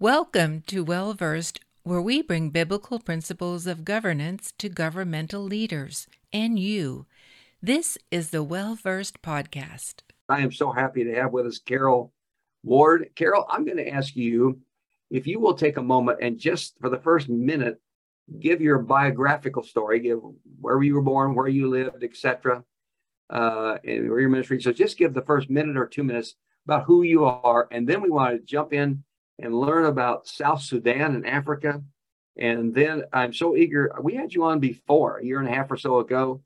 Welcome to Well Versed, where we bring biblical principles of governance to governmental leaders and you. This is the Well Versed podcast. I am so happy to have with us Carole Ward. Carole, I'm going to ask you if you will take a moment and just for the first minute give your biographical story, give where you were born, where you lived, etc., uh, and where your ministry. So just give the first minute or two minutes about who you are, and then we want to jump in and learn about South Sudan and Africa. And then I'm so eager. We had you on before a year and a half or so ago,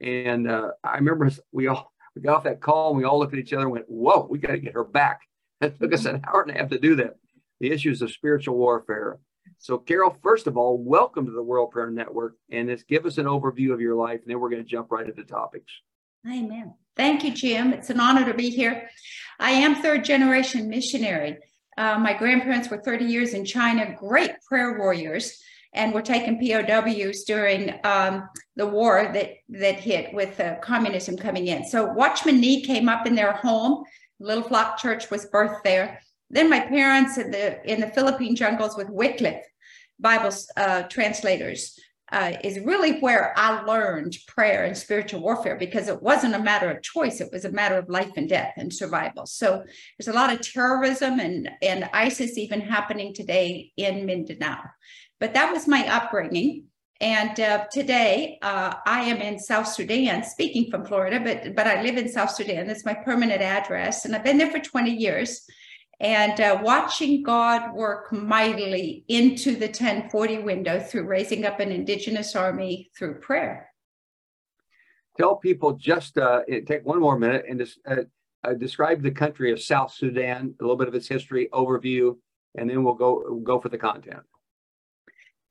and uh, I remember we all we got off that call and we all looked at each other and went, "Whoa, we got to get her back." It took us an hour and a half to do that. The issues of spiritual warfare. So, Carole, first of all, welcome to the World Prayer Network, and just give us an overview of your life, and then we're going to jump right into topics. Amen. Thank you, Jim. It's an honor to be here. I am third generation missionary. Uh, my grandparents were 30 years in China, great prayer warriors, and were taken POWs during um, the war that, that hit with uh, communism coming in. So Watchman Nee came up in their home. Little Flock Church was birthed there. Then my parents in the in the Philippine jungles with Wycliffe Bible uh, translators uh, is really where I learned prayer and spiritual warfare because it wasn't a matter of choice; it was a matter of life and death and survival. So there's a lot of terrorism and and ISIS even happening today in Mindanao. But that was my upbringing. And uh, today uh, I am in South Sudan, speaking from Florida, but but I live in South Sudan. That's my permanent address, and I've been there for 20 years and uh, watching God work mightily into the 1040 window through raising up an indigenous army through prayer. Tell people just uh, take one more minute and just uh, uh, describe the country of South Sudan, a little bit of its history overview, and then we'll go we'll go for the content.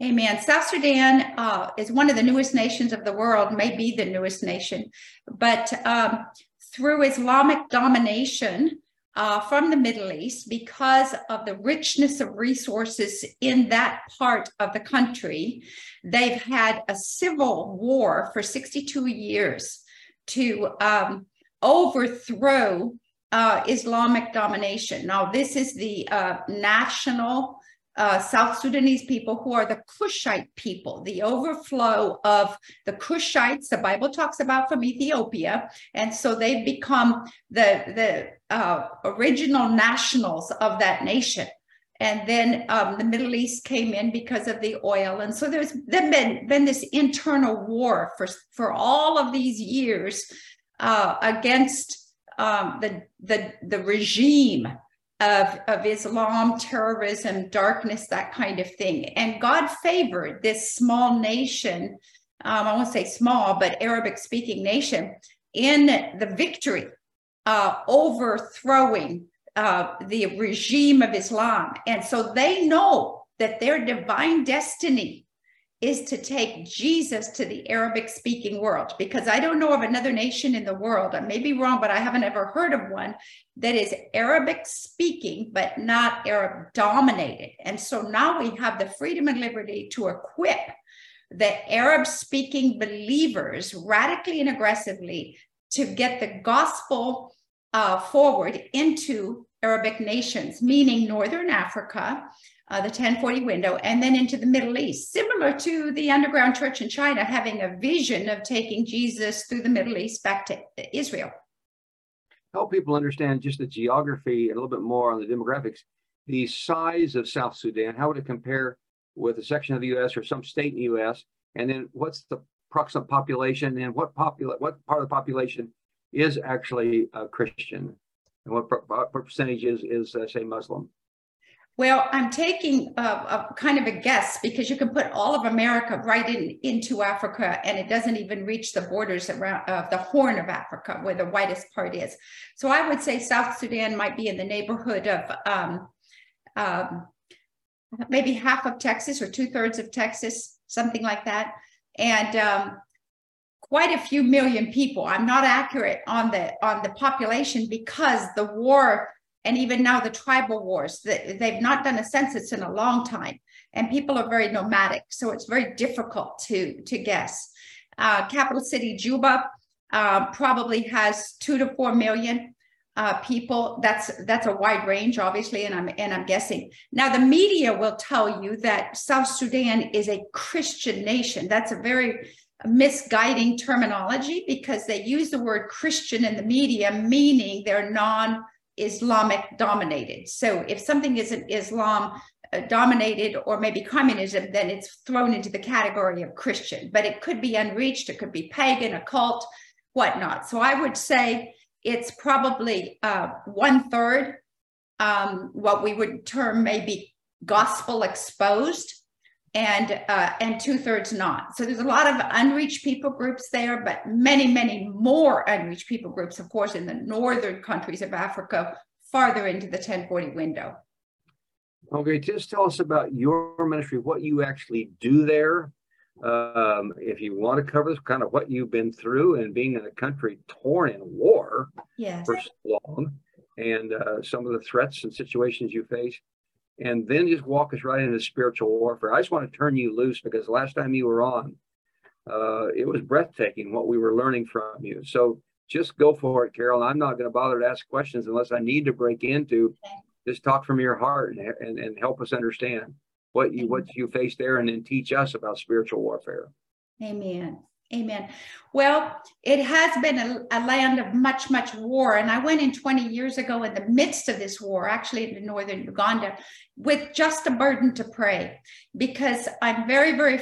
Amen. South Sudan uh, is one of the newest nations of the world, may be the newest nation, but um, through Islamic domination, uh, from the Middle East because of the richness of resources in that part of the country. They've had a civil war for 62 years to um, overthrow uh, Islamic domination. Now, this is the uh, national uh, South Sudanese people who are the Cushite people, the overflow of the Cushites, the Bible talks about from Ethiopia. And so they've become the, the uh, original nationals of that nation. And then um, the Middle East came in because of the oil. And so there's been, been this internal war for, for all of these years uh, against um, the, the, the regime of, of Islam, terrorism, darkness, that kind of thing. And God favored this small nation, um, I won't say small, but Arabic speaking nation, in the victory, uh, overthrowing uh, the regime of Islam. And so they know that their divine destiny is to take Jesus to the Arabic speaking world because I don't know of another nation in the world. I may be wrong, but I haven't ever heard of one that is Arabic speaking, but not Arab dominated. And so now we have the freedom and liberty to equip the Arab speaking believers radically and aggressively to get the gospel uh, forward into Arabic nations, meaning Northern Africa, uh, the 1040 window, and then into the Middle East, similar to the underground church in China having a vision of taking Jesus through the Middle East back to Israel. Help people understand just the geography and a little bit more on the demographics. The size of South Sudan, how would it compare with a section of the U.S. or some state in the U.S.? And then what's the approximate population and what popula- what part of the population is actually uh, Christian and what, what percentage is, is uh, say Muslim? Well, I'm taking a, a, kind of a guess because you can put all of America right in, into Africa and it doesn't even reach the borders around of the Horn of Africa where the whitest part is. So I would say South Sudan might be in the neighborhood of um, um, maybe half of Texas or two thirds of Texas, something like that. And um, quite a few million people. I'm not accurate on the on the population because the war and even now the tribal wars they've not done a census in a long time and people are very nomadic so it's very difficult to to guess uh, capital city juba uh, probably has two to four million uh, people. That's that's a wide range, obviously, and I'm and I'm guessing. Now, the media will tell you that South Sudan is a Christian nation. That's a very misguiding terminology because they use the word Christian in the media, meaning they're non Islamic dominated. So if something isn't Islam uh, dominated or maybe communism, then it's thrown into the category of Christian, but it could be unreached, it could be pagan, occult, whatnot. So I would say it's probably uh, one third um, what we would term maybe gospel exposed and uh, and two thirds not. So there's a lot of unreached people groups there, but many many more unreached people groups, of course, in the northern countries of Africa, farther into the 1040 window. Okay, just tell us about your ministry, what you actually do there. Um, if you want to cover this, kind of what you've been through and being in a country torn in war yes. for so long, and uh, some of the threats and situations you face and then just walk us right into spiritual warfare. I just want to turn you loose because last time you were on, uh, it was breathtaking what we were learning from you. So just go for it, Carole. I'm not going to bother to ask questions unless I need to break into. Just talk from your heart and, and, and help us understand what you what you face there, and then teach us about spiritual warfare. Amen. Amen. Well, it has been a, a, land of much, much war. And I went in 20 years ago in the midst of this war, actually in northern Uganda, with just a burden to pray because I'm very, very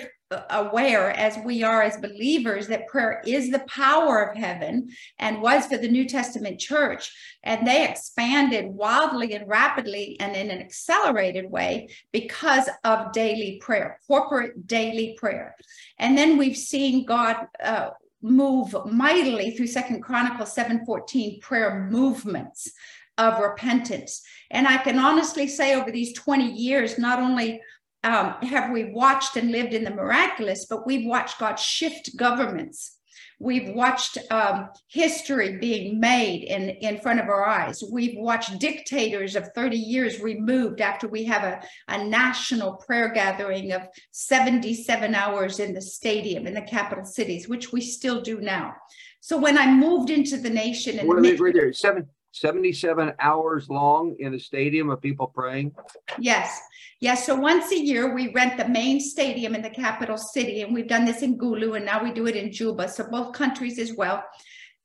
aware as we are as believers that prayer is the power of heaven and was for the New Testament church. And they expanded wildly and rapidly and in an accelerated way because of daily prayer, corporate daily prayer. And then we've seen God uh, move mightily through Second Chronicles 7:14 prayer movements of repentance. And I can honestly say over these 20 years, not only um, have we watched and lived in the miraculous, but we've watched God shift governments. We've watched um, history being made in, in front of our eyes. We've watched dictators of 30 years removed after we have a, a national prayer gathering of 77 hours in the stadium in the capital cities, which we still do now. So when I moved into the nation, and the right there, seven, 77 hours long in a stadium of people praying? Yes. Yes. So once a year, we rent the main stadium in the capital city, and we've done this in Gulu, and now we do it in Juba. So both countries as well.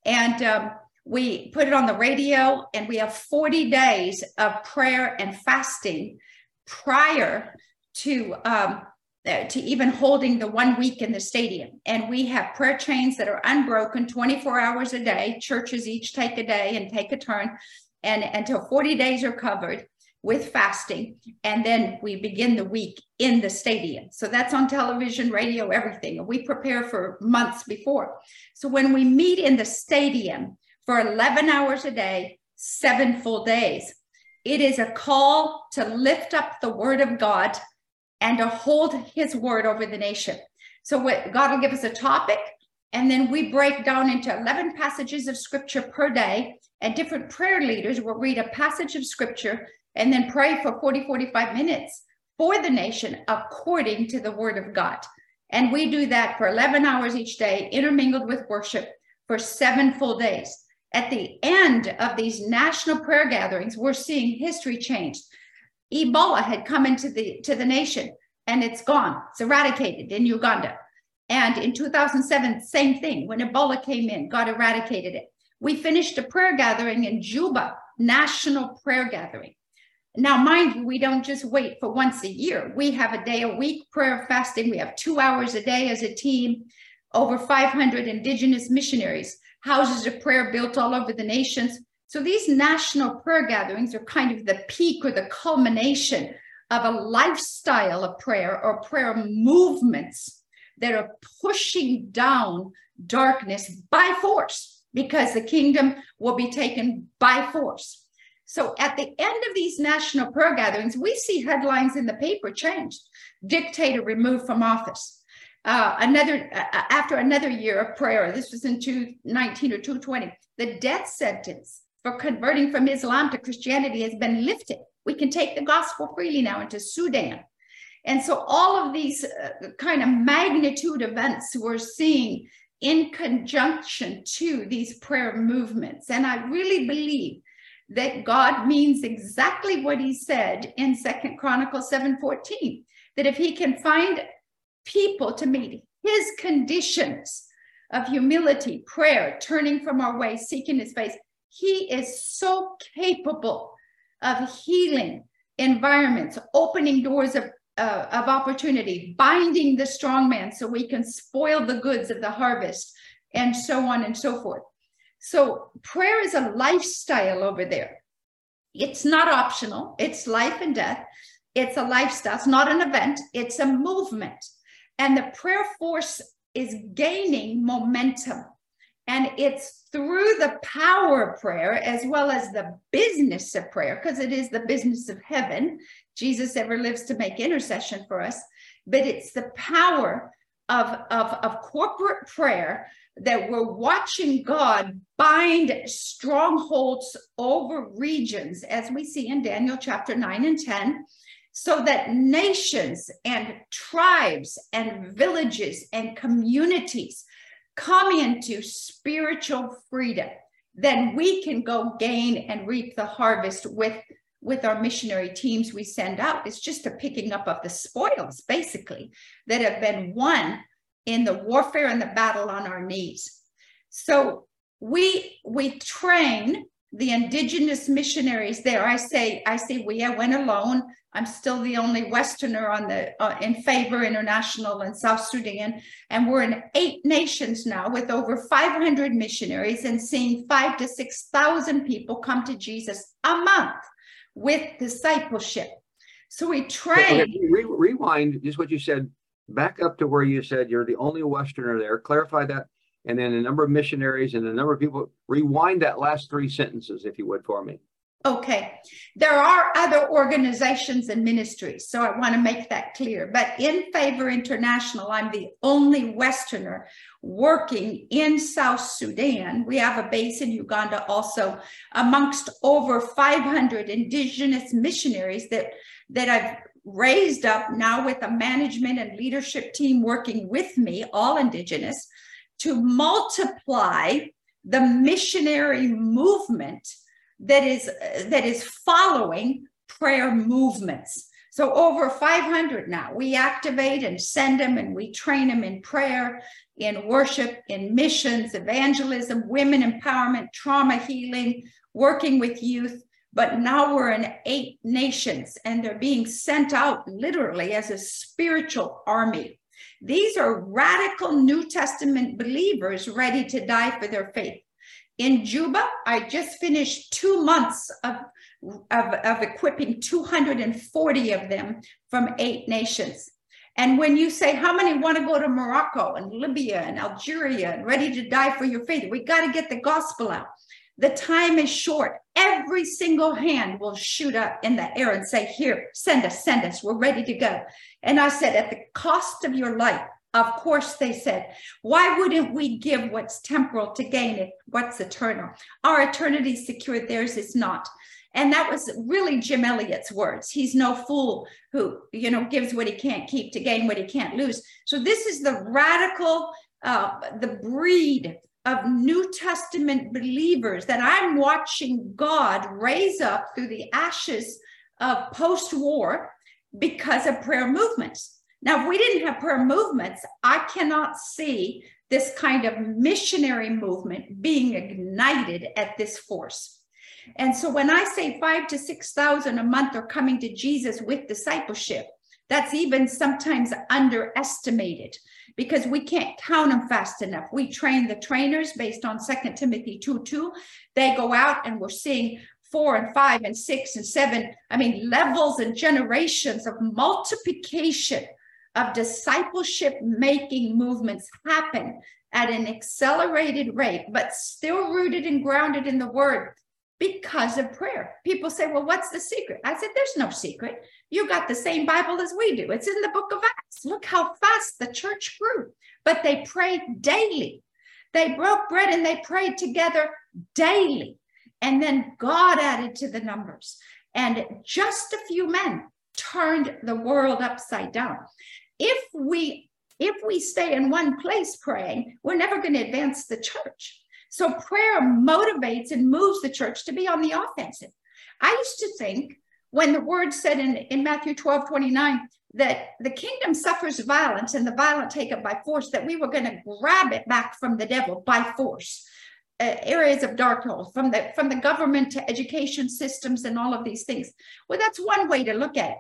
And um, we put it on the radio, and we have 40 days of prayer and fasting prior to um, Uh, to even holding the one week in the stadium. And we have prayer chains that are unbroken 24 hours a day. Churches each take a day and take a turn, and until 40 days are covered with fasting. And then we begin the week in the stadium. So that's on television, radio, everything. And we prepare for months before. So when we meet in the stadium for 11 hours a day, seven full days, it is a call to lift up the word of God and to hold his word over the nation. So what God will give us a topic, and then we break down into 11 passages of scripture per day, and different prayer leaders will read a passage of scripture and then pray for 40, 45 minutes for the nation according to the word of God. And we do that for 11 hours each day, intermingled with worship for seven full days. At the end of these national prayer gatherings, we're seeing history change. Ebola had come into the to the nation and it's gone. It's eradicated in Uganda. And in 2007, same thing. When Ebola came in, God eradicated it. We finished a prayer gathering in Juba, national prayer gathering. Now, mind you, we don't just wait for once a year. We have a day a week prayer fasting. We have two hours a day as a team, over 500 indigenous missionaries, houses of prayer built all over the nations. So these national prayer gatherings are kind of the peak or the culmination of a lifestyle of prayer or prayer movements that are pushing down darkness by force because the kingdom will be taken by force. So at the end of these national prayer gatherings, we see headlines in the paper changed. Dictator removed from office. Uh, another uh, after another year of prayer, this was in 219 or 220, the death sentence for converting from Islam to Christianity has been lifted. We can take the gospel freely now into Sudan. And so all of these uh, kind of magnitude events we're seeing in conjunction to these prayer movements. And I really believe that God means exactly what he said in Second Chronicles 7:14 that if he can find people to meet his conditions of humility, prayer, turning from our way, seeking his face, he is so capable of healing environments, opening doors of, uh, of opportunity, binding the strong man so we can spoil the goods of the harvest, and so on and so forth. So, prayer is a lifestyle over there. It's not optional, it's life and death. It's a lifestyle, it's not an event, it's a movement. And the prayer force is gaining momentum. And it's through the power of prayer as well as the business of prayer, because it is the business of heaven. Jesus ever lives to make intercession for us, but it's the power of, of, of corporate prayer that we're watching God bind strongholds over regions, as we see in Daniel chapter 9 and 10, so that nations and tribes and villages and communities come into spiritual freedom. Then we can go gain and reap the harvest with with our missionary teams we send out. It's just a picking up of the spoils, basically, that have been won in the warfare and the battle on our knees. So we we train the indigenous missionaries there. I say I say we. I went alone. I'm still the only Westerner on the uh, in Favor International in South Sudan, and we're in eight nations now with over 500 missionaries and seeing five to six thousand people come to Jesus a month with discipleship. So we train. Okay, re- rewind just what you said back up to where you said you're the only Westerner there. Clarify that. And then a number of missionaries and a number of people. Rewind that last three sentences, if you would, for me. Okay. There are other organizations and ministries, so I want to make that clear. But in Favor International, I'm the only Westerner working in South Sudan. We have a base in Uganda also, amongst over 500 indigenous missionaries that, that I've raised up now with a management and leadership team working with me, all indigenous, to multiply the missionary movement that is that is following prayer movements. So over 500 now, we activate and send them and we train them in prayer, in worship, in missions, evangelism, women empowerment, trauma healing, working with youth, but now we're in eight nations and they're being sent out literally as a spiritual army. These are radical New Testament believers ready to die for their faith. In Juba, I just finished two months of, of, of equipping 240 of them from eight nations. And when you say, how many want to go to Morocco and Libya and Algeria and ready to die for your faith? We got to get the gospel out. The time is short. Every single hand will shoot up in the air and say, Here, send us, send us. We're ready to go. And I said, At the cost of your life, of course, they said, why wouldn't we give what's temporal to gain it, what's eternal? Our eternity is secure, theirs is not. And that was really Jim Elliot's words. He's no fool who, you know, gives what he can't keep to gain what he can't lose. So this is the radical, uh, the breed of New Testament believers that I'm watching God raise up through the ashes of post war because of prayer movements. Now, if we didn't have prayer movements, I cannot see this kind of missionary movement being ignited at this force. And so when I say five to 6,000 a month are coming to Jesus with discipleship, that's even sometimes underestimated because we can't count them fast enough. We train the trainers based on Second Timothy 2 2. They go out and we're seeing four and five and six and seven, I mean, levels and generations of multiplication of discipleship making movements happen at an accelerated rate, but still rooted and grounded in the word because of prayer. People say, well, what's the secret? I said, there's no secret. You got the same Bible as we do. It's in the book of Acts. Look how fast the church grew. But they prayed daily. They broke bread and they prayed together daily. And then God added to the numbers. And just a few men turned the world upside down. If we if we stay in one place praying, we're never going to advance the church. So prayer motivates and moves the church to be on the offensive. I used to think when the word said in, in Matthew 12 29 that the kingdom suffers violence and the violent take it by force, that we were going to grab it back from the devil by force. Uh, areas of dark holes from the from the government to education systems and all of these things. Well, that's one way to look at it.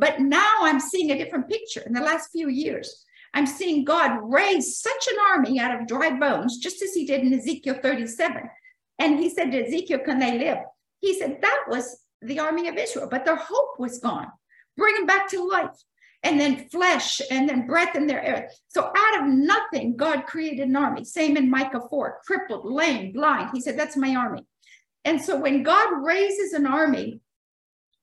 But now I'm seeing a different picture in the last few years. I'm seeing God raise such an army out of dry bones, just as he did in Ezekiel 37. And he said to Ezekiel, Can they live? He said that was the army of Israel, but their hope was gone. Bring them back to life and then flesh and then breath in their air. So out of nothing, God created an army. Same in Micah 4, crippled, lame, blind. He said, That's my army. And so when God raises an army,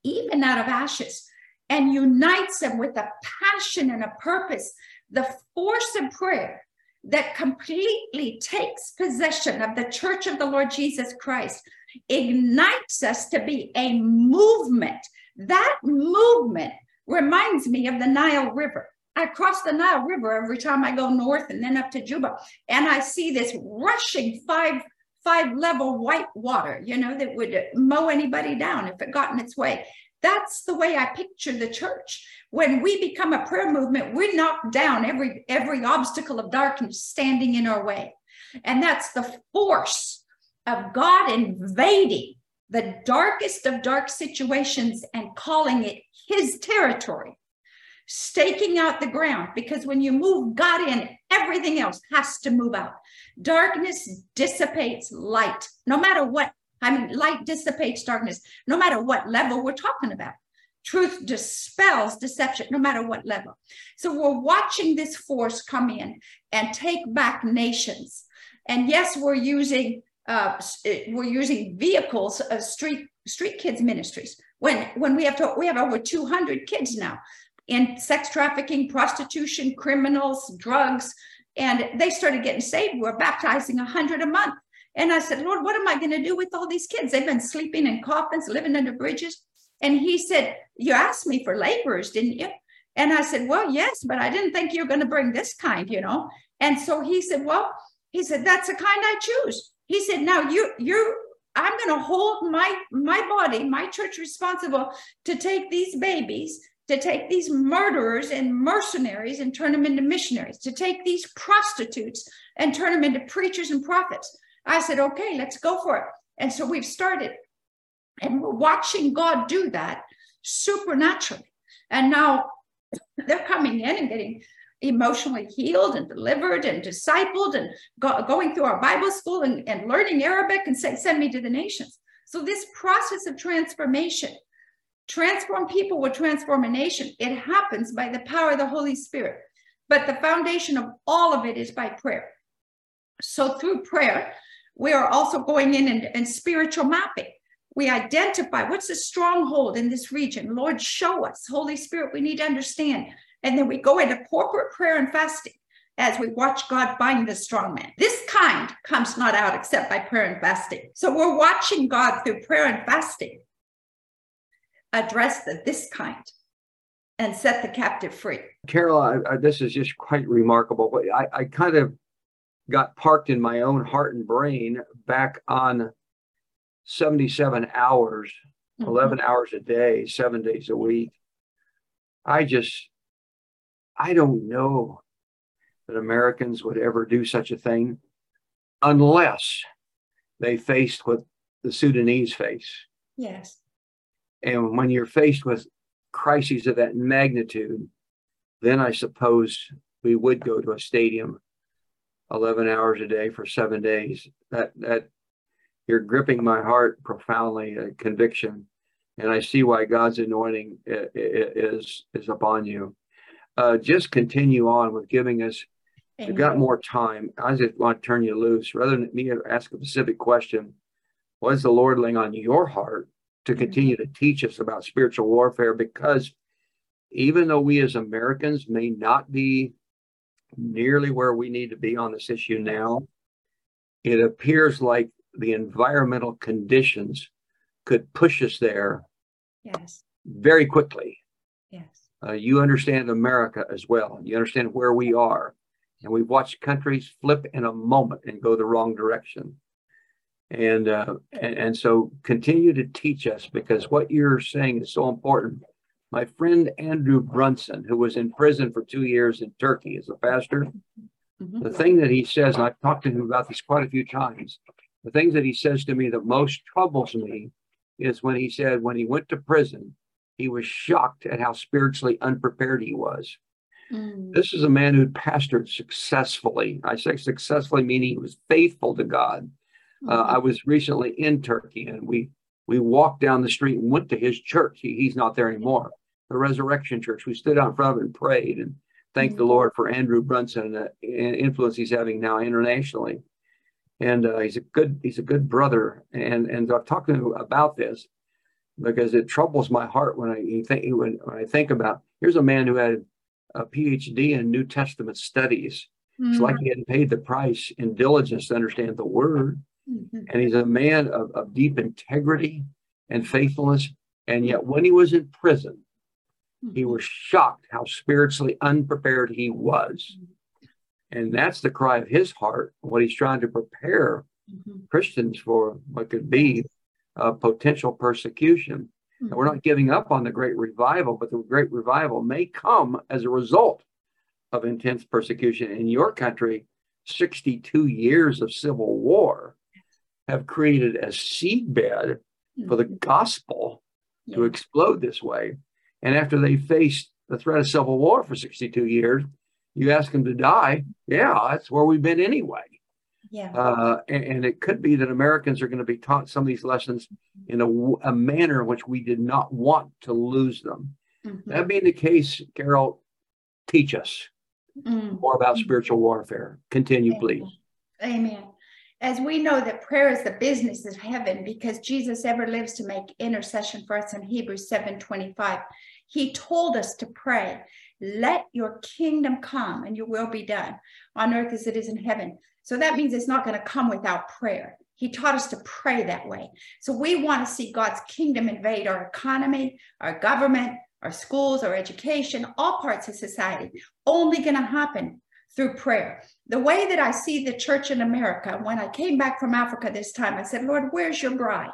even out of ashes, and unites them with a passion and a purpose, the force of prayer that completely takes possession of the church of the Lord Jesus Christ ignites us to be a movement. That movement reminds me of the Nile River. I cross the Nile River every time I go north and then up to Juba, and I see this rushing five five level white water, you know, that would mow anybody down if it got in its way. That's the way I picture the church. When we become a prayer movement, we knock down every every obstacle of darkness standing in our way. And that's the force of God invading the darkest of dark situations and calling it his territory, staking out the ground, because when you move God in, everything else has to move out. Darkness dissipates light, no matter what. I mean, light dissipates darkness, no matter what level we're talking about. Truth dispels deception, no matter what level. So we're watching this force come in and take back nations. And yes, we're using uh, we're using vehicles of street street kids ministries when when we have to we have over 200 kids now in sex trafficking prostitution criminals drugs and they started getting saved we're baptizing 100 a month and i said lord what am i going to do with all these kids? They've been sleeping in coffins living under bridges. And he said you asked me for laborers didn't you? And i said well yes but i didn't think you were going to bring this kind you know. And so he said well he said that's the kind i choose. He said now you you I'm going to hold my my body, my church responsible to take these babies, to take these murderers and mercenaries and turn them into missionaries, to take these prostitutes and turn them into preachers and prophets. I said, okay, let's go for it. And so we've started, and we're watching God do that supernaturally. And now they're coming in and getting emotionally healed and delivered and discipled and go, going through our Bible school and, and learning Arabic and say, send me to the nations. So this process of transformation, transform people will transform a nation. It happens by the power of the Holy Spirit. But the foundation of all of it is by prayer. So through prayer, we are also going in and, and spiritual mapping. We identify what's the stronghold in this region. Lord, show us. Holy Spirit, we need to understand and then we go into corporate prayer and fasting as we watch God bind the strong man. This kind comes not out except by prayer and fasting. So we're watching God through prayer and fasting address the this kind and set the captive free. Carole, I, I, this is just quite remarkable. I, I kind of got parked in my own heart and brain back on 77 hours, mm-hmm. 11 hours a day, seven days a week. I just I don't know that Americans would ever do such a thing unless they faced what the Sudanese face. Yes. And when you're faced with crises of that magnitude, then I suppose we would go to a stadium 11 hours a day for seven days. That, that you're gripping my heart profoundly, a conviction. And I see why God's anointing is, is upon you uh, just continue on with giving us. We've got more time. I just want to turn you loose rather than me ask a specific question. What is the Lord laying on your heart to mm-hmm. continue to teach us about spiritual warfare? Because even though we as Americans may not be nearly where we need to be on this issue now, it appears like the environmental conditions could push us there yes. very quickly. Yes uh, you understand America as well. You understand where we are. And we've watched countries flip in a moment and go the wrong direction. And, uh, and and so continue to teach us because what you're saying is so important. My friend Andrew Brunson, who was in prison for two years in Turkey as a pastor, mm-hmm. the thing that he says, and I've talked to him about this quite a few times, the things that he says to me that most troubles me is when he said when he went to prison, he was shocked at how spiritually unprepared he was. Mm. This is a man who pastored successfully. I say successfully, meaning he was faithful to God. Mm. Uh, I was recently in Turkey and we we walked down the street and went to his church. He, he's not there anymore, the Resurrection Church. We stood out in front of it and prayed and thanked mm. the Lord for Andrew Brunson and the influence he's having now internationally and uh, he's a good he's a good brother. And and I've talked to him about this because it troubles my heart when I think when, when I think about here's a man who had a PhD in New Testament studies. Mm-hmm. It's like mm-hmm. he hadn't paid the price in diligence to understand the word. Mm-hmm. And he's a man of, of deep integrity and faithfulness. And yet, when he was in prison, mm-hmm. he was shocked how spiritually unprepared he was. Mm-hmm. And that's the cry of his heart, what he's trying to prepare mm-hmm. Christians for what could be a potential persecution. Mm-hmm. And we're not giving up on the great revival, but the great revival may come as a result of intense persecution. In your country, 62 years of civil war have created a seedbed mm-hmm. for the mm-hmm. gospel to explode this way. And after they faced the threat of civil war for 62 years, you ask them to die, yeah, that's where we've been anyway. Yeah. Uh, and, and, it could be that Americans are going to be taught some of these lessons in a, a manner in which we did not want to lose them. Mm-hmm. That being the case, Carole, teach us mm-hmm. more about spiritual warfare. Continue, Amen. please. Amen. As we know that prayer is the business of heaven because Jesus ever lives to make intercession for us in Hebrews 7:25. He told us to pray let your kingdom come and your will be done on earth as it is in heaven. So that means it's not going to come without prayer. He taught us to pray that way. So we want to see God's kingdom invade our economy, our government, our schools, our education, all parts of society. Only going to happen through prayer. The way that I see the church in America, when I came back from Africa this time, I said, Lord, where's your bride?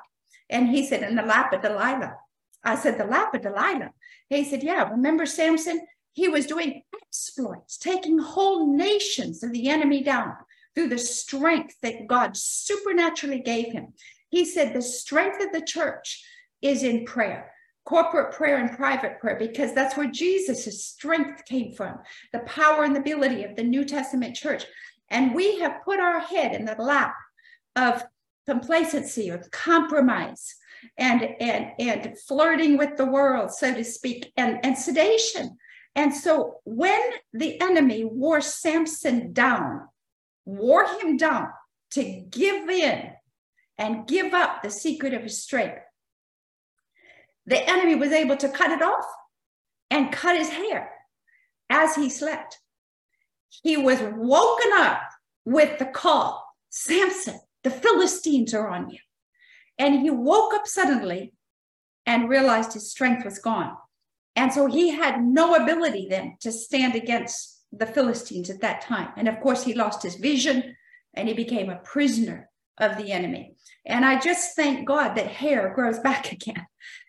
And he said, in the lap of Delilah. I said, the lap of Delilah. He said, yeah, remember Samson? He was doing exploits, taking whole nations of the enemy down through the strength that God supernaturally gave him. He said the strength of the church is in prayer, corporate prayer and private prayer, because that's where Jesus' strength came from, the power and the ability of the New Testament church. And we have put our head in the lap of complacency or compromise and and and flirting with the world so to speak and and sedation and so when the enemy wore Samson down, wore him down to give in and give up the secret of his strength, the enemy was able to cut it off and cut his hair as he slept. He was woken up with the call Samson, the Philistines are on you. And he woke up suddenly and realized his strength was gone. And so he had no ability then to stand against the Philistines at that time. And of course, he lost his vision and he became a prisoner of the enemy. And I just thank God that hair grows back again,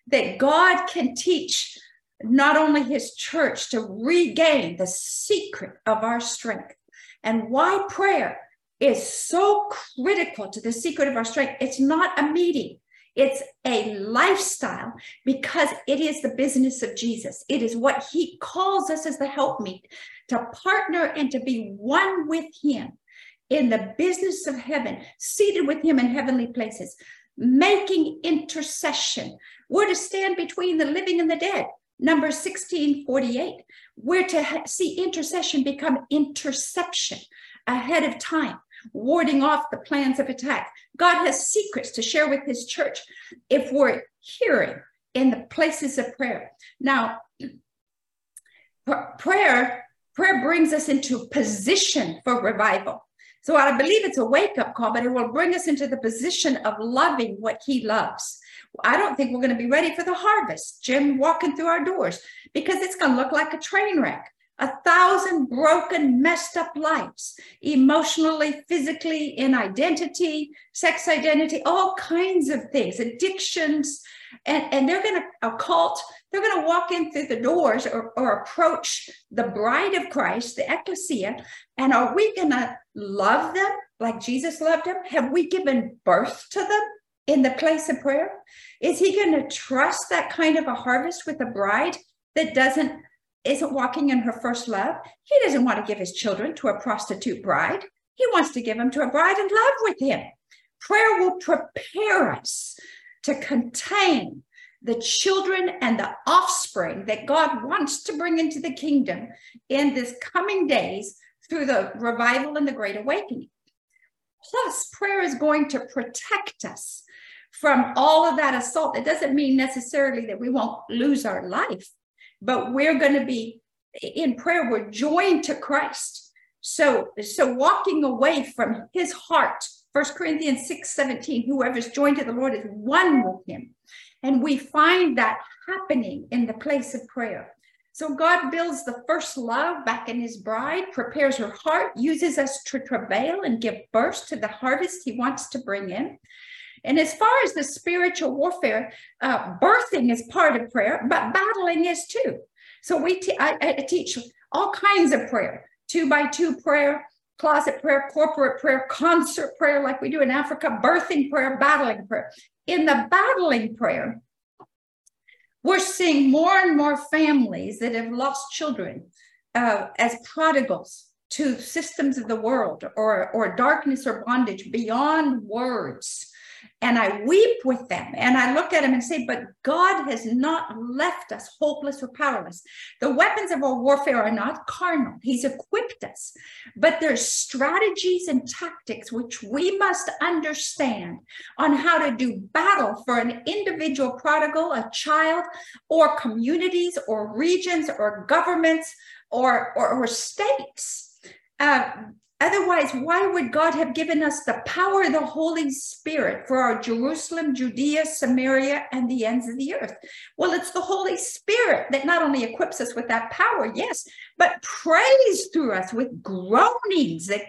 that God can teach not only his church to regain the secret of our strength and why prayer is so critical to the secret of our strength. It's not a meeting. It's a lifestyle because it is the business of Jesus. It is what he calls us as the helpmeet to partner and to be one with him in the business of heaven, seated with him in heavenly places, making intercession. We're to stand between the living and the dead. Number 1648. We're to ha- see intercession become interception ahead of time warding off the plans of attack. God has secrets to share with his church if we're hearing in the places of prayer. Now, prayer prayer brings us into position for revival. So I believe it's a wake up call, but it will bring us into the position of loving what he loves. I don't think we're going to be ready for the harvest, Jim, walking through our doors, because it's going to look like a train wreck. a thousand broken, messed up lives, emotionally, physically, in identity, sex identity, all kinds of things, addictions. And, and they're going to, a cult, they're going to walk in through the doors or, or approach the bride of Christ, the ecclesia. And are we going to love them like Jesus loved them? Have we given birth to them in the place of prayer? Is he going to trust that kind of a harvest with a bride that doesn't isn't walking in her first love. He doesn't want to give his children to a prostitute bride. He wants to give them to a bride in love with him. Prayer will prepare us to contain the children and the offspring that God wants to bring into the kingdom in this coming days through the revival and the great awakening. Plus, prayer is going to protect us from all of that assault. It doesn't mean necessarily that we won't lose our life, but we're going to be in prayer we're joined to christ so so walking away from his heart First corinthians 6 17 whoever's joined to the lord is one with him. And we find that happening in the place of prayer. So god builds the first love back in his bride prepares her heart uses us to travail and give birth to the harvest he wants to bring in. And as far as the spiritual warfare, uh, birthing is part of prayer, but battling is too. So we te- I, I teach all kinds of prayer, two by two prayer, closet prayer, corporate prayer, concert prayer, like we do in Africa, birthing prayer, battling prayer. In the battling prayer, we're seeing more and more families that have lost children uh, as prodigals to systems of the world or, or darkness or bondage beyond words and I weep with them and I look at them and say, But God has not left us hopeless or powerless. The weapons of our warfare are not carnal, He's equipped us, but there's strategies and tactics which we must understand on how to do battle for an individual prodigal, a child, or communities, or regions, or governments, or, or, or states. Uh, Otherwise, why would God have given us the power of the Holy Spirit for our Jerusalem, Judea, Samaria, and the ends of the earth? Well, it's the Holy Spirit that not only equips us with that power, yes, but prays through us with groanings that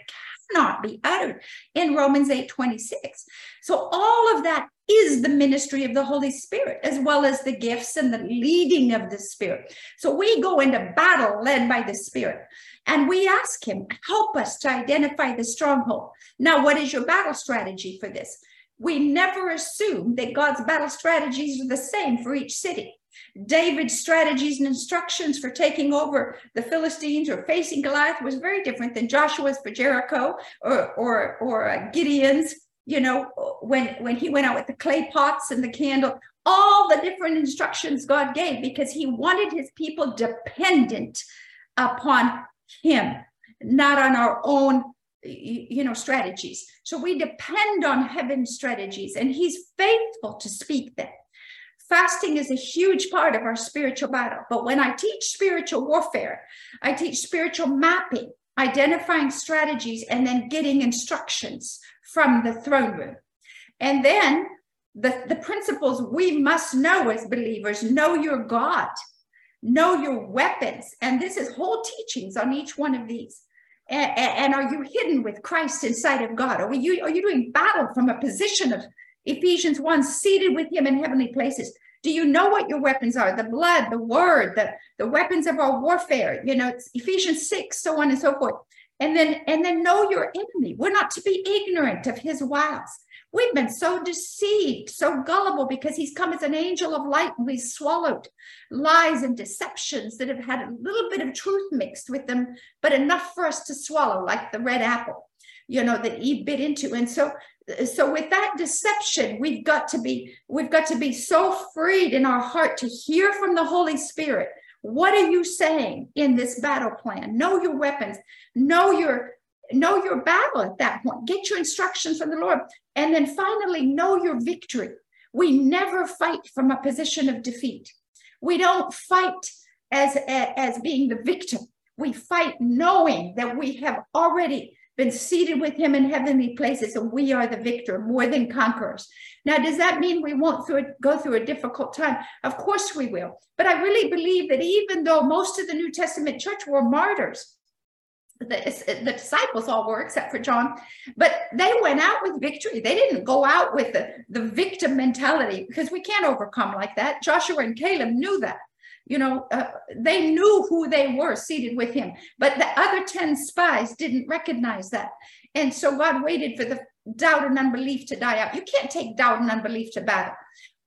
cannot be uttered in Romans 8 26. So, all of that is the ministry of the Holy Spirit, as well as the gifts and the leading of the Spirit. So, we go into battle led by the Spirit. And we ask him, help us to identify the stronghold. Now, what is your battle strategy for this? We never assume that God's battle strategies are the same for each city. David's strategies and instructions for taking over the Philistines or facing Goliath was very different than Joshua's for Jericho or or or uh, Gideon's. You know, when when he went out with the clay pots and the candle, all the different instructions God gave because He wanted His people dependent upon him, not on our own you know strategies so we depend on heaven's strategies and he's faithful to speak them fasting is a huge part of our spiritual battle but when i teach spiritual warfare i teach spiritual mapping identifying strategies and then getting instructions from the throne room and then the, the principles we must know as believers know your god know your weapons. And this is whole teachings on each one of these. And, and, are you hidden with Christ inside of God? Are you are you doing battle from a position of Ephesians 1, seated with him in heavenly places? Do you know what your weapons are? The blood, the word, the, the weapons of our warfare, you know, it's Ephesians 6, so on and so forth. And then and then know your enemy. We're not to be ignorant of his wiles. We've been so deceived, so gullible because he's come as an angel of light and we've swallowed lies and deceptions that have had a little bit of truth mixed with them, but enough for us to swallow, like the red apple, you know, that Eve bit into. And so, so with that deception, we've got to be, we've got to be so freed in our heart to hear from the Holy Spirit. What are you saying in this battle plan? Know your weapons, know your know your battle at that point. Get your instructions from the Lord. And then finally, know your victory. We never fight from a position of defeat. We don't fight as, as being the victim. We fight knowing that we have already been seated with him in heavenly places, and we are the victor, more than conquerors. Now, does that mean we won't through, go through a difficult time? Of course we will. But I really believe that even though most of the New Testament church were martyrs, the, the disciples all were except for John, but they went out with victory. They didn't go out with the, the victim mentality because we can't overcome like that. Joshua and Caleb knew that. You know, uh, they knew who they were seated with him, but the other 10 spies didn't recognize that. And so God waited for the doubt and unbelief to die out. You can't take doubt and unbelief to battle.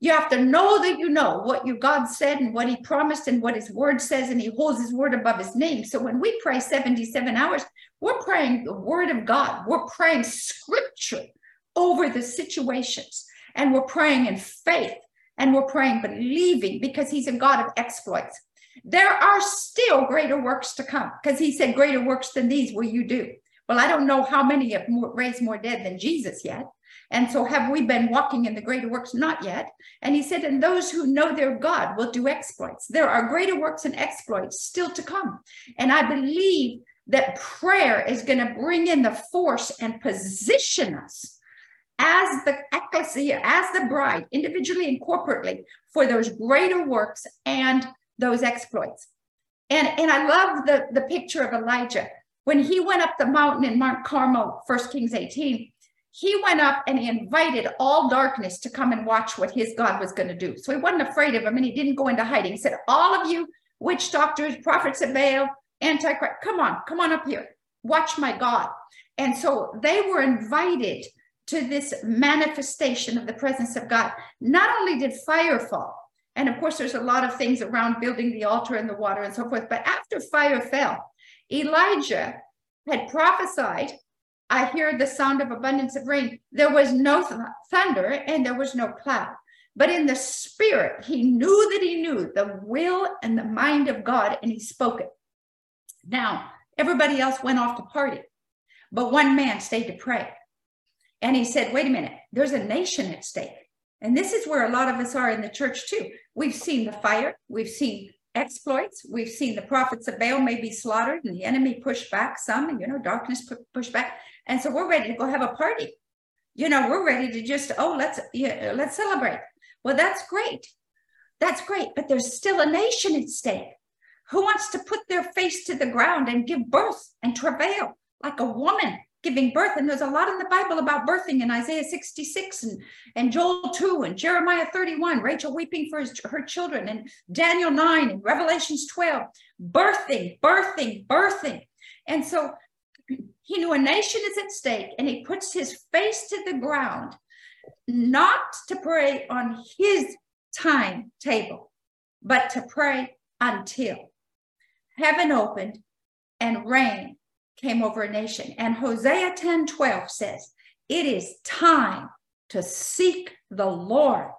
You have to know that you know what your God said and what he promised and what his word says, and he holds his word above his name. So when we pray 77 hours, we're praying the word of God. We're praying scripture over the situations, and we're praying in faith, and we're praying believing because he's a God of exploits. There are still greater works to come because he said, Greater works than these will you do. Well, I don't know how many have raised more dead than Jesus yet. And so have we been walking in the greater works? Not yet. And he said, and those who know their God will do exploits. There are greater works and exploits still to come. And I believe that prayer is going to bring in the force and position us as the ecclesia, as the bride, individually and corporately, for those greater works and those exploits. And, and I love the, the picture of Elijah. When he went up the mountain in Mount Carmel, 1 Kings 18, he went up and he invited all darkness to come and watch what his God was going to do. So he wasn't afraid of him and he didn't go into hiding. He said, All of you witch doctors, prophets of Baal, Antichrist, come on, come on up here, watch my God. And so they were invited to this manifestation of the presence of God. Not only did fire fall, and of course, there's a lot of things around building the altar and the water and so forth, but after fire fell, Elijah had prophesied I hear the sound of abundance of rain. There was no th- thunder and there was no cloud. But in the spirit, he knew that he knew the will and the mind of God and he spoke it. Now, everybody else went off to party, but one man stayed to pray. And he said, wait a minute, there's a nation at stake. And this is where a lot of us are in the church too. We've seen the fire, we've seen exploits. We've seen the prophets of Baal may be slaughtered and the enemy push back some, you know, darkness push back. And so we're ready to go have a party. You know, we're ready to just, oh, let's yeah, let's celebrate. Well, that's great. That's great. But there's still a nation at stake. Who wants to put their face to the ground and give birth and travail like a woman giving birth? And there's a lot in the Bible about birthing in Isaiah 66 and, and Joel 2 and Jeremiah 31, Rachel weeping for his, her children, and Daniel 9 and Revelations 12, birthing, birthing, birthing. And so he knew a nation is at stake and he puts his face to the ground, not to pray on his timetable, but to pray until heaven opened and rain came over a nation. And Hosea 10 12 says, It is time to seek the Lord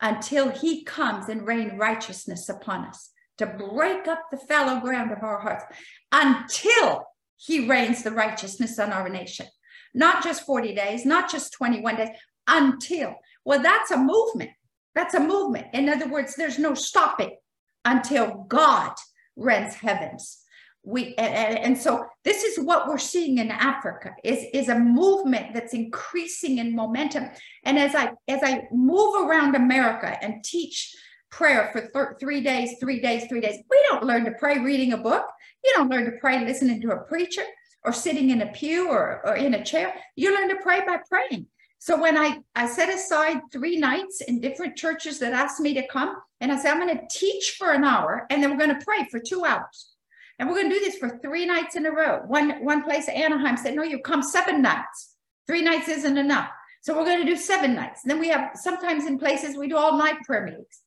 until he comes and rain righteousness upon us, to break up the fallow ground of our hearts, until he reigns the righteousness on our nation. Not just 40 days, not just 21 days, until. Well, that's a movement. That's a movement. In other words, there's no stopping until God rends heavens. We and, and so this is what we're seeing in Africa is, is a movement that's increasing in momentum. And as I as I move around America and teach prayer for th- three days, three days, three days. We don't learn to pray reading a book. You don't learn to pray listening to a preacher or sitting in a pew or, or in a chair. You learn to pray by praying. So when I, I set aside three nights in different churches that asked me to come, and I said, I'm going to teach for an hour and then we're going to pray for two hours. And we're going to do this for three nights in a row. One, one place, Anaheim, said, No, you come seven nights. Three nights isn't enough. So we're going to do seven nights. And then we have sometimes in places we do all night prayer meetings.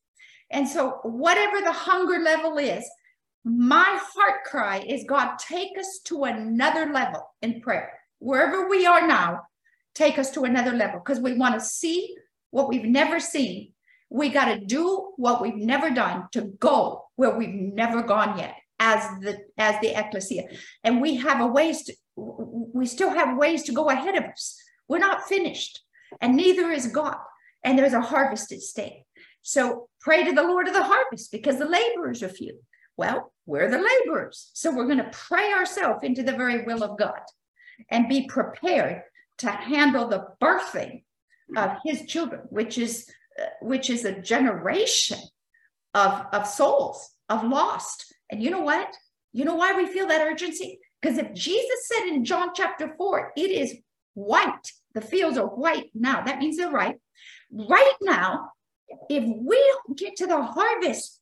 And so, whatever the hunger level is, my heart cry is God, take us to another level in prayer. Wherever we are now, take us to another level because we want to see what we've never seen. We got to do what we've never done to go where we've never gone yet as the as the ecclesia. And we have a ways to we still have ways to go ahead of us. We're not finished, and neither is God. And there's a harvest at stake. So pray to the Lord of the harvest because the laborers are few. Well, we're the laborers. So we're going to pray ourselves into the very will of God. and be prepared to handle the birthing of his children, which is uh, which is a generation of, of souls, of lost. And you know what? You know why we feel that urgency? Because if Jesus said in John chapter 4, it is white, the fields are white now, that means they're ripe. Right now, if we don't get to the harvest,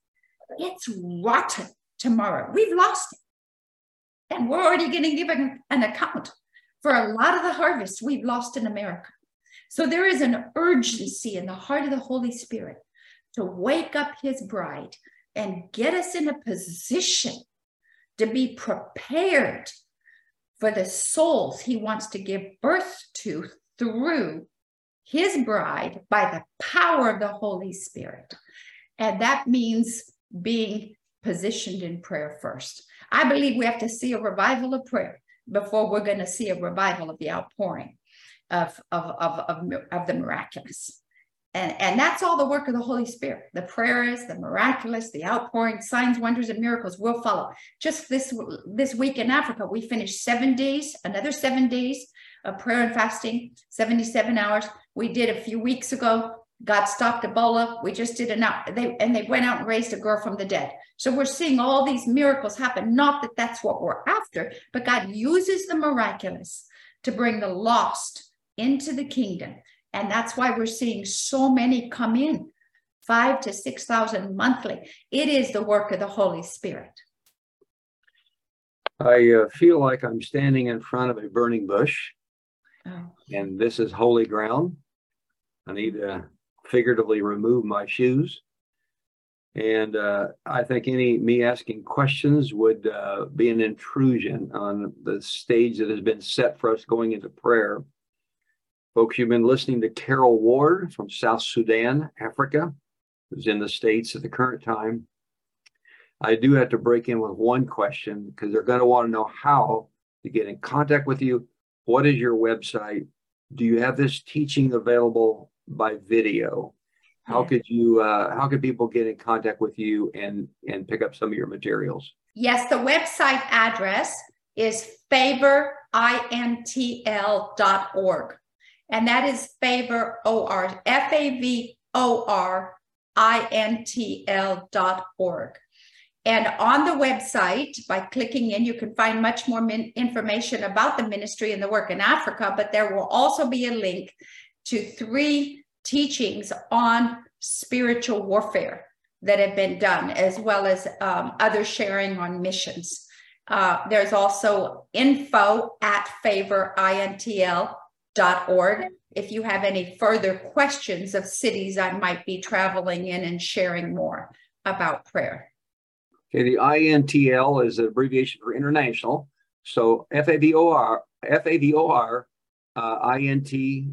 it's rotten tomorrow. We've lost it. And we're already going to give an, an account for a lot of the harvest we've lost in America. So there is an urgency in the heart of the Holy Spirit to wake up his bride and get us in a position to be prepared for the souls he wants to give birth to through his bride by the power of the Holy Spirit. And that means being positioned in prayer first. I believe we have to see a revival of prayer before we're going to see a revival of the outpouring of, of, of, of, of the miraculous. And, and that's all the work of the Holy Spirit. The prayers, the miraculous, the outpouring, signs, wonders, and miracles will follow. Just this, this week in Africa, we finished seven days, another seven days of prayer and fasting, 77 hours. We did a few weeks ago. God stopped Ebola. We just did an out, they, and they went out and raised a girl from the dead. So we're seeing all these miracles happen. Not that that's what we're after, but God uses the miraculous to bring the lost into the kingdom. And that's why we're seeing so many come in, five to 6,000 monthly. It is the work of the Holy Spirit. I uh, feel like I'm standing in front of a burning bush, oh. and this is holy ground. I need to figuratively remove my shoes. And uh, I think any me asking questions would uh, be an intrusion on the stage that has been set for us going into prayer. Folks, you've been listening to Carole Ward from South Sudan, Africa, who's in the States at the current time. I do have to break in with one question because they're going to want to know how to get in contact with you. What is your website? Do you have this teaching available by video? How yeah. could you uh, how could people get in contact with you and and pick up some of your materials? Yes, the website address is favorintl.org and that is favor or F A V O R I N T L dot org. And on the website, by clicking in, you can find much more min- information about the ministry and the work in Africa. But there will also be a link to three teachings on spiritual warfare that have been done, as well as um, other sharing on missions. Uh, there's also info at favorintl org. If you have any further questions of cities I might be traveling in and sharing more about prayer. Okay, the INTL is an abbreviation for international. So F A V O R F A V O R uh, I N T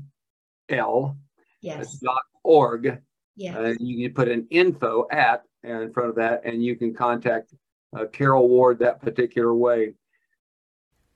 L yes. dot org. Yes. Uh, you can put an info at in front of that, and you can contact uh, Carole Ward that particular way.